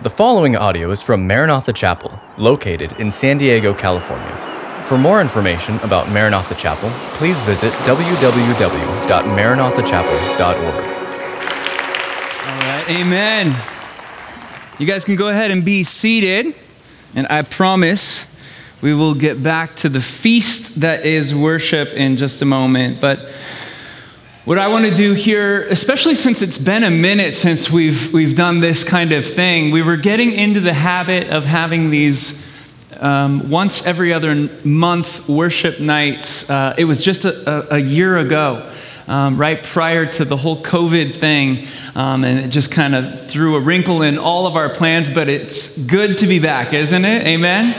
The following audio is from Maranatha Chapel, located in San Diego, California. For more information about Maranatha Chapel, please visit www.maranathachapel.org. All right, amen. You guys can go ahead and be seated, and I promise we will get back to the feast that is worship in just a moment. But what I want to do here, especially since it's been a minute since we've, we've done this kind of thing, we were getting into the habit of having these um, once every other month worship nights. Uh, it was just a, a, a year ago. Um, right prior to the whole COVID thing. Um, and it just kind of threw a wrinkle in all of our plans, but it's good to be back, isn't it? Amen?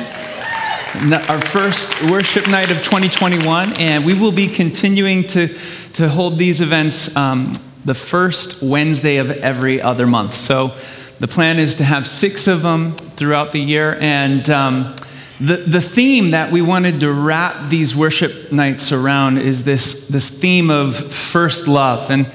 Our first worship night of 2021, and we will be continuing to to hold these events um, the first Wednesday of every other month. So the plan is to have six of them throughout the year. And um, the, the theme that we wanted to wrap these worship nights around is this, this theme of first love. And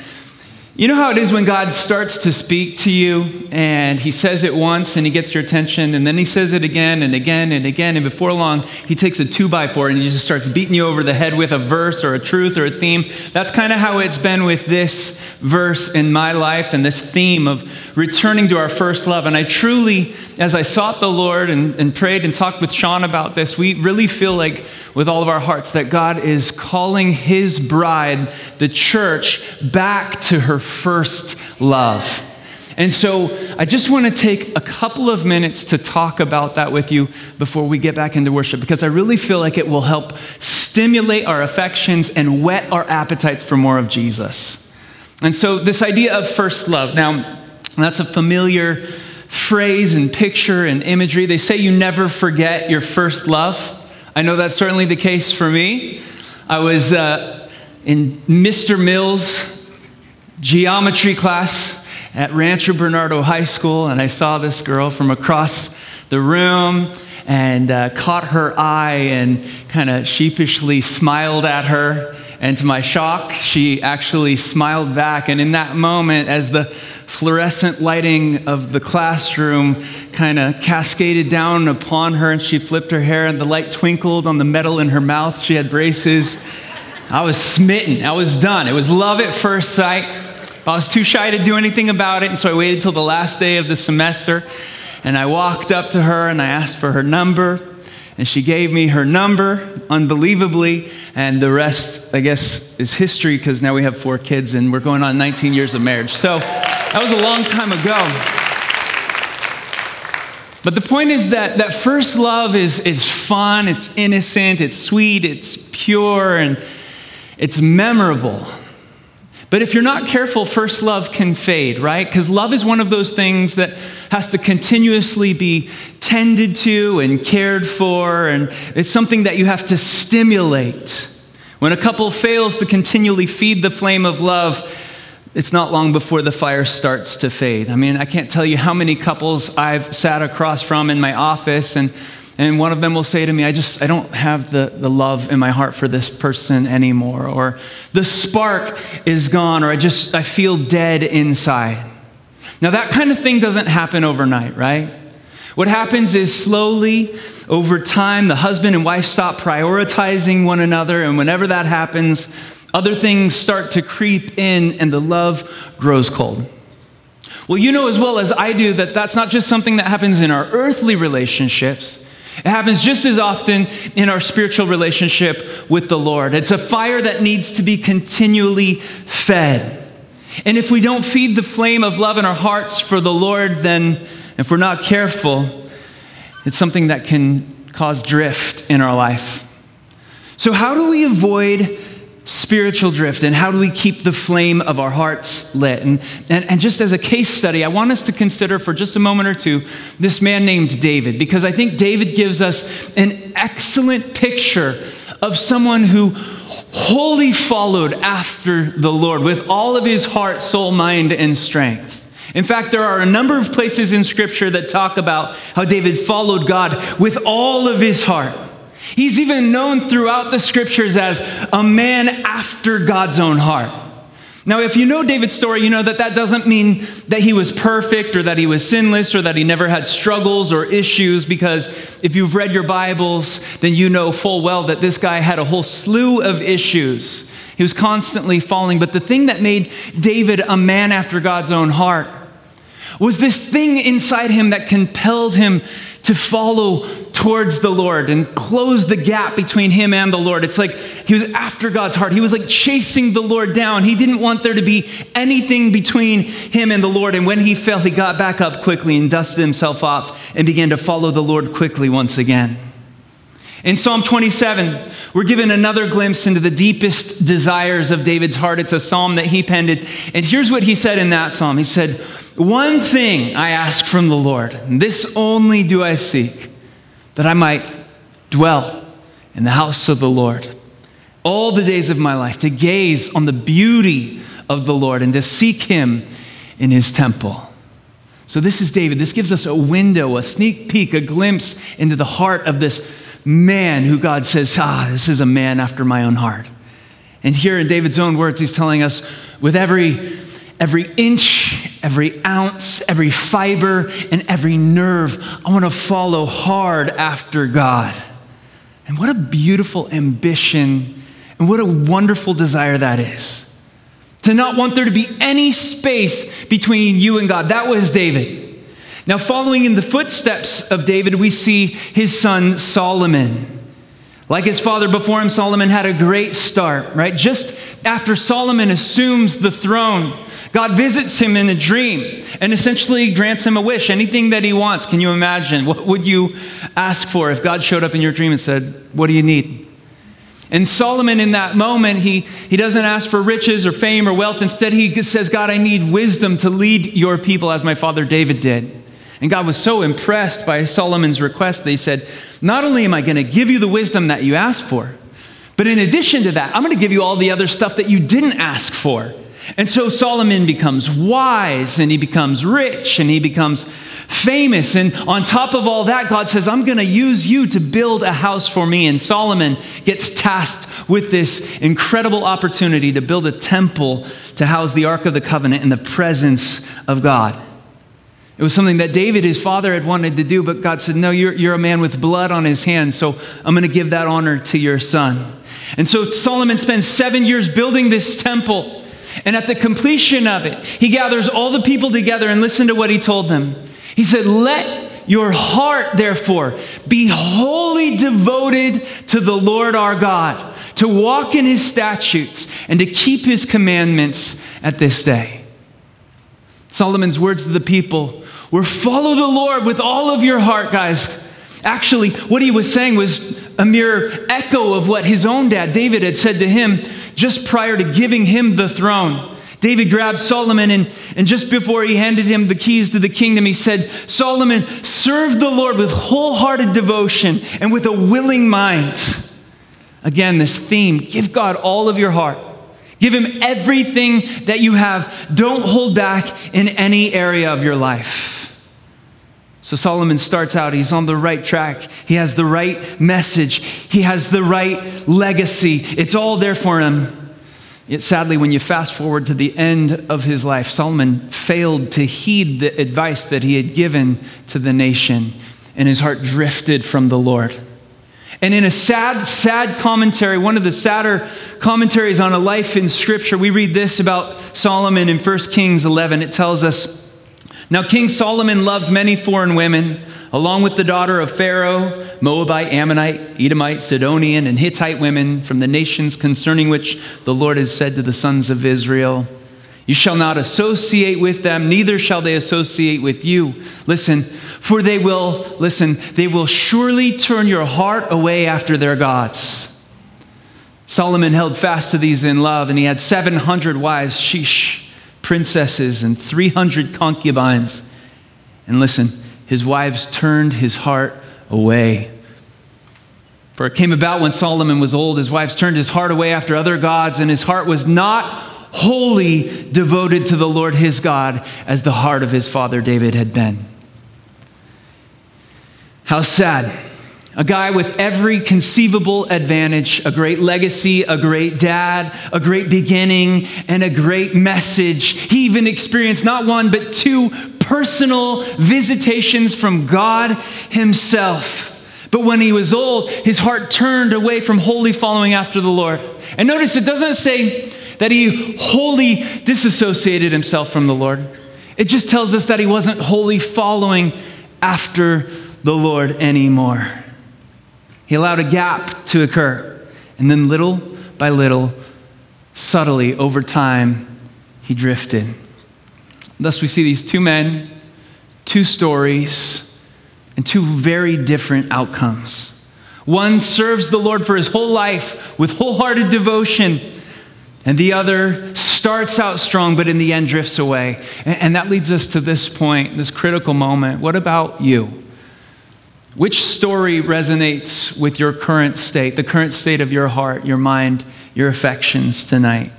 you know how it is when God starts to speak to you and he says it once and he gets your attention and then he says it again and again and again and before long he takes a two by four and he just starts beating you over the head with a verse or a truth or a theme. That's kind of how it's been with this verse in my life and this theme of returning to our first love. And I truly, as I sought the Lord and, and prayed and talked with Sean about this, we really feel like with all of our hearts that God is calling his bride, the church, back to her first love. And so I just want to take a couple of minutes to talk about that with you before we get back into worship because I really feel like it will help stimulate our affections and whet our appetites for more of Jesus. And so, this idea of first love now, that's a familiar phrase and picture and imagery. They say you never forget your first love. I know that's certainly the case for me. I was uh, in Mr. Mills' geometry class at Rancho Bernardo High School, and I saw this girl from across the room and uh, caught her eye and kind of sheepishly smiled at her. And to my shock, she actually smiled back. And in that moment, as the fluorescent lighting of the classroom kind of cascaded down upon her, and she flipped her hair, and the light twinkled on the metal in her mouth, she had braces. I was smitten. I was done. It was love at first sight. I was too shy to do anything about it, and so I waited till the last day of the semester. And I walked up to her and I asked for her number. And she gave me her number, unbelievably. And the rest, I guess, is history because now we have four kids and we're going on 19 years of marriage. So that was a long time ago. But the point is that, that first love is, is fun, it's innocent, it's sweet, it's pure, and it's memorable. But if you're not careful, first love can fade, right? Because love is one of those things that has to continuously be tended to and cared for, and it's something that you have to stimulate. When a couple fails to continually feed the flame of love, it's not long before the fire starts to fade. I mean, I can't tell you how many couples I've sat across from in my office and and one of them will say to me, I just, I don't have the, the love in my heart for this person anymore. Or the spark is gone, or I just, I feel dead inside. Now, that kind of thing doesn't happen overnight, right? What happens is slowly, over time, the husband and wife stop prioritizing one another, and whenever that happens, other things start to creep in, and the love grows cold. Well, you know as well as I do that that's not just something that happens in our earthly relationships. It happens just as often in our spiritual relationship with the Lord. It's a fire that needs to be continually fed. And if we don't feed the flame of love in our hearts for the Lord, then if we're not careful, it's something that can cause drift in our life. So, how do we avoid spiritual drift and how do we keep the flame of our hearts lit? And, and, and, just as a case study, I want us to consider for just a moment or two this man named David, because I think David gives us an excellent picture of someone who wholly followed after the Lord with all of his heart, soul, mind, and strength. In fact, there are a number of places in Scripture that talk about how David followed God with all of his heart. He's even known throughout the scriptures as a man after God's own heart. Now, if you know David's story, you know that that doesn't mean that he was perfect or that he was sinless or that he never had struggles or issues, because if you've read your Bibles, then you know full well that this guy had a whole slew of issues. He was constantly falling. But the thing that made David a man after God's own heart was this thing inside him that compelled him to follow towards the Lord and close the gap between him and the Lord. It's like he was after God's heart. He was like chasing the Lord down. He didn't want there to be anything between him and the Lord. And when he fell, he got back up quickly and dusted himself off and began to follow the Lord quickly once again. In Psalm 27, we're given another glimpse into the deepest desires of David's heart. It's a psalm that he penned. And here's what he said in that psalm He said, One thing I ask from the Lord, and this only do I seek, that I might dwell in the house of the Lord all the days of my life, to gaze on the beauty of the Lord and to seek him in his temple. So, this is David. This gives us a window, a sneak peek, a glimpse into the heart of this man who God says, ah, this is a man after my own heart. And here in David's own words, he's telling us with every, every inch, every ounce, every fiber, and every nerve, I want to follow hard after God. And what a beautiful ambition and what a wonderful desire that is. To not want there to be any space between you and God. That was David. Now, following in the footsteps of David, we see his son Solomon. Like his father before him, Solomon had a great start, right? Just after Solomon assumes the throne, God visits him in a dream and essentially grants him a wish, anything that he wants. Can you imagine? What would you ask for if God showed up in your dream and said, What do you need? And Solomon, in that moment, he, he doesn't ask for riches or fame or wealth. Instead, he says, God, I need wisdom to lead your people as my father David did. And God was so impressed by Solomon's request that he said, Not only am I going to give you the wisdom that you asked for, but in addition to that, I'm going to give you all the other stuff that you didn't ask for. And so Solomon becomes wise and he becomes rich and he becomes famous. And on top of all that, God says, I'm going to use you to build a house for me. And Solomon gets tasked with this incredible opportunity to build a temple to house the Ark of the Covenant in the presence of God. It was something that David, his father, had wanted to do, but God said, No, you're, you're a man with blood on his hands, so I'm going to give that honor to your son. And so Solomon spends seven years building this temple. And at the completion of it, he gathers all the people together and listen to what he told them. He said, Let your heart, therefore, be wholly devoted to the Lord our God, to walk in his statutes and to keep his commandments at this day. Solomon's words to the people were follow the Lord with all of your heart, guys. Actually, what he was saying was a mere echo of what his own dad, David, had said to him just prior to giving him the throne. David grabbed Solomon, and, and just before he handed him the keys to the kingdom, he said, Solomon, serve the Lord with wholehearted devotion and with a willing mind. Again, this theme give God all of your heart. Give him everything that you have. Don't hold back in any area of your life. So Solomon starts out, he's on the right track. He has the right message, he has the right legacy. It's all there for him. Yet sadly, when you fast forward to the end of his life, Solomon failed to heed the advice that he had given to the nation, and his heart drifted from the Lord. And in a sad, sad commentary, one of the sadder commentaries on a life in Scripture, we read this about Solomon in 1 Kings 11. It tells us Now, King Solomon loved many foreign women, along with the daughter of Pharaoh, Moabite, Ammonite, Edomite, Sidonian, and Hittite women from the nations concerning which the Lord has said to the sons of Israel. You shall not associate with them, neither shall they associate with you. Listen, for they will, listen, they will surely turn your heart away after their gods. Solomon held fast to these in love, and he had 700 wives, sheesh, princesses, and 300 concubines. And listen, his wives turned his heart away. For it came about when Solomon was old, his wives turned his heart away after other gods, and his heart was not wholly devoted to the Lord his God as the heart of his father David had been. How sad. A guy with every conceivable advantage a great legacy, a great dad, a great beginning, and a great message. He even experienced not one, but two personal visitations from God Himself. But when he was old, his heart turned away from wholly following after the Lord. And notice it doesn't say that he wholly disassociated himself from the Lord, it just tells us that he wasn't wholly following after the Lord anymore. He allowed a gap to occur. And then little by little, subtly over time, he drifted. Thus, we see these two men, two stories, and two very different outcomes. One serves the Lord for his whole life with wholehearted devotion, and the other starts out strong, but in the end drifts away. And that leads us to this point, this critical moment. What about you? Which story resonates with your current state, the current state of your heart, your mind, your affections tonight?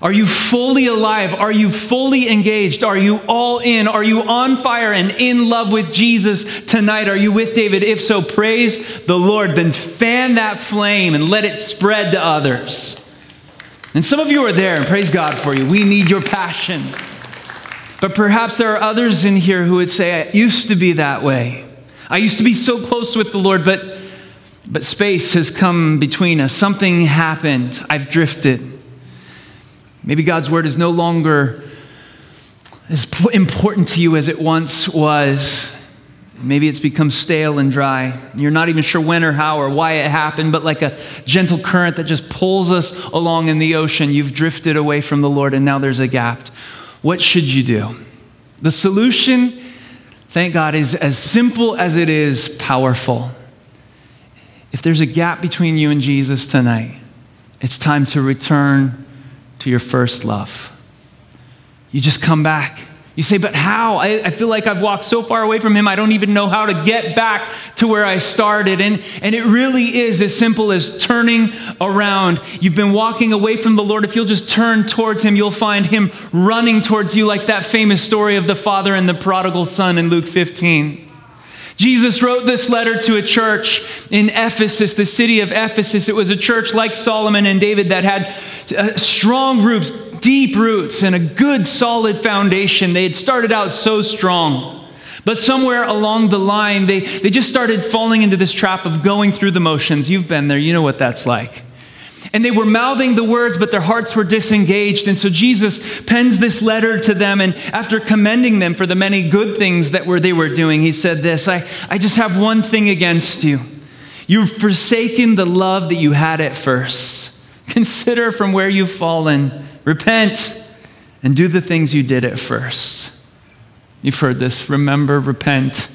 Are you fully alive? Are you fully engaged? Are you all in? Are you on fire and in love with Jesus tonight? Are you with David? If so, praise the Lord. Then fan that flame and let it spread to others. And some of you are there, and praise God for you. We need your passion. But perhaps there are others in here who would say, I used to be that way. I used to be so close with the Lord, but, but space has come between us. Something happened. I've drifted. Maybe God's word is no longer as important to you as it once was. Maybe it's become stale and dry. You're not even sure when or how or why it happened, but like a gentle current that just pulls us along in the ocean, you've drifted away from the Lord and now there's a gap. What should you do? The solution thank God, is as simple as it is powerful. If there's a gap between you and Jesus tonight, it's time to return to your first love. You just come back you say, but how? I, I, feel like I've walked so far away from him, I don't even know how to get back to where I started. And, and it really is as simple as turning around. You've been walking away from the Lord. If you'll just turn towards him, you'll find him running towards you, like that famous story of the father and the prodigal son in Luke 15. Jesus wrote this letter to a church in Ephesus, the city of Ephesus. It was a church like Solomon and David that had uh, strong roots, deep roots and a good solid foundation. They had started out so strong. But somewhere along the line, they, they just started falling into this trap of going through the motions. You've been there, you know what that's like. And they were mouthing the words, but their hearts were disengaged. And so Jesus pens this letter to them. And after commending them for the many good things that were, they were doing, he said this I, I just have one thing against you. You've forsaken the love that you had at first. Consider from where you've fallen Repent and do the things you did at first. You've heard this. Remember, repent,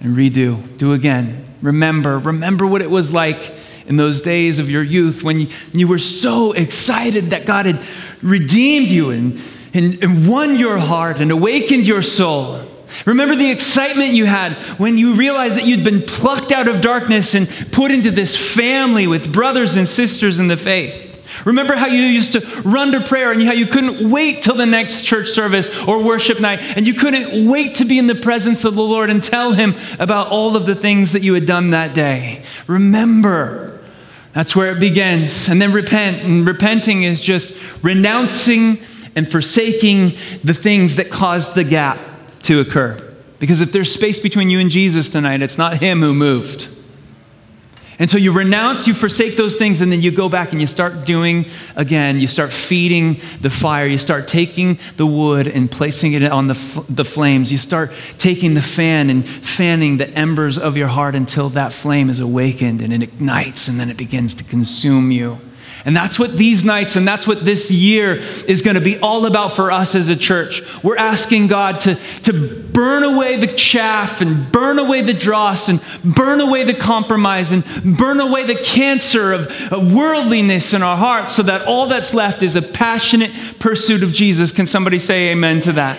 and redo. Do again. Remember. Remember what it was like in those days of your youth when you, were so excited that God had redeemed you and, and, and won your heart and awakened your soul. Remember the excitement you had when you realized that you'd been plucked out of darkness and put into this family with brothers and sisters in the faith. Remember how you used to run to prayer and how you couldn't wait till the next church service or worship night and you couldn't wait to be in the presence of the Lord and tell Him about all of the things that you had done that day. Remember, that's where it begins. And then repent. And repenting is just renouncing and forsaking the things that caused the gap to occur. Because if there's space between you and Jesus tonight, it's not Him who moved. And so you renounce, you forsake those things, and then you go back and you start doing again. You start feeding the fire. You start taking the wood and placing it on the, the flames. You start taking the fan and fanning the embers of your heart until that flame is awakened and it ignites and then it begins to consume you. And that's what these nights and that's what this year is going to be all about for us as a church. We're asking God to, to burn away the chaff and burn away the dross and burn away the compromise and burn away the cancer of, of worldliness in our hearts so that all that's left is a passionate pursuit of Jesus. Can somebody say amen to that?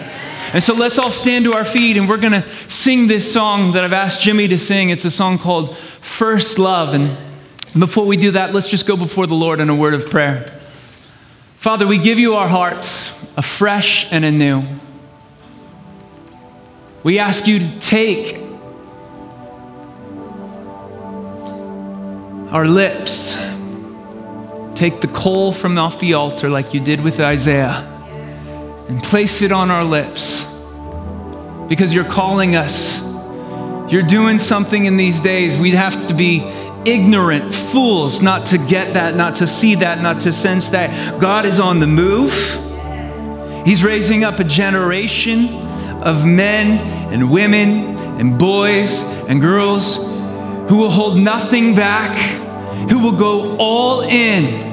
And so let's all stand to our feet and we're going to sing this song that I've asked Jimmy to sing. It's a song called First Love. And before we do that, let's just go before the Lord in a word of prayer. Father, we give you our hearts afresh and anew. We ask you to take our lips. Take the coal from off the altar like you did with Isaiah and place it on our lips because you're calling us. You're doing something in these days. We'd have to be ignorant fools not to get that, not to see that, not to sense that. God is on the move. He's raising up a generation of men and women and boys and girls who will hold nothing back, who will go all in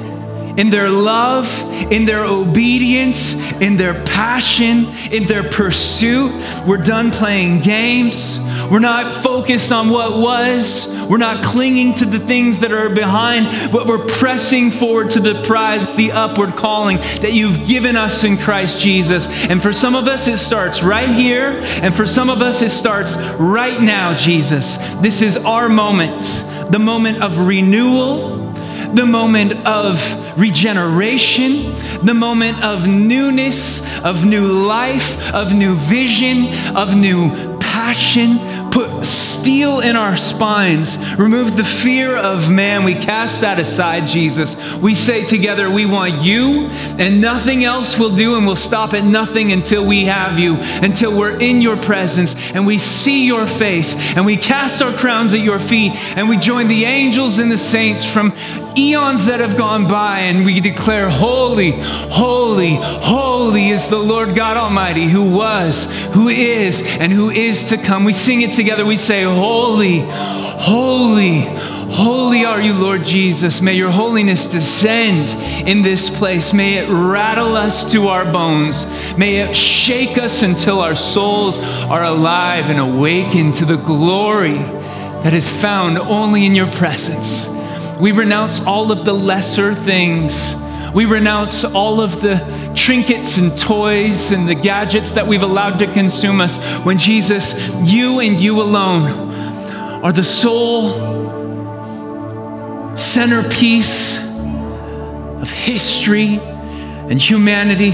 in their love, in their obedience, in their passion, in their pursuit. We're done playing games. We're not focused on what was. We're not clinging to the things that are behind, but we're pressing forward to the prize, the upward calling that you've given us in Christ Jesus. And for some of us, it starts right here. And for some of us, it starts right now, Jesus. This is our moment, the moment of renewal, the moment of regeneration, the moment of newness, of new life, of new vision, of new passion, put steel in our spines, remove the fear of man. We cast that aside, Jesus. We say together, we want you, and nothing else will do, and we'll stop at nothing until we have you, until we're in your presence and we see your face, and we cast our crowns at your feet, and we join the angels and the saints from eons that have gone by, and we declare, Holy, holy, holy is the Lord God Almighty, who was, who is, and who is to come. We sing it together. We say, Holy, holy, holy are you, Lord Jesus. May your holiness descend in this place. May it rattle us to our bones. May it shake us until our souls are alive and awakened to the glory that is found only in your presence. We renounce all of the lesser things. We renounce all of the trinkets and toys and the gadgets that we've allowed to consume us when Jesus, you and you alone, are the sole centerpiece of history and humanity.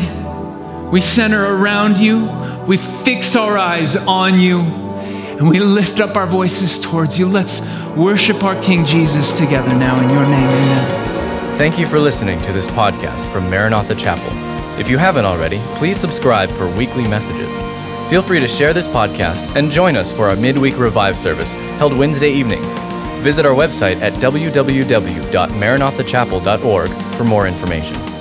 We center around you, we fix our eyes on you, and we lift up our voices towards you. Let's worship our King Jesus together now in your name. Amen. Thank you for listening to this podcast from Maranatha Chapel. If you haven't already, please subscribe for weekly messages. Feel free to share this podcast and join us for our midweek revive service held Wednesday evenings. Visit our website at www.maranathachapel.org for more information.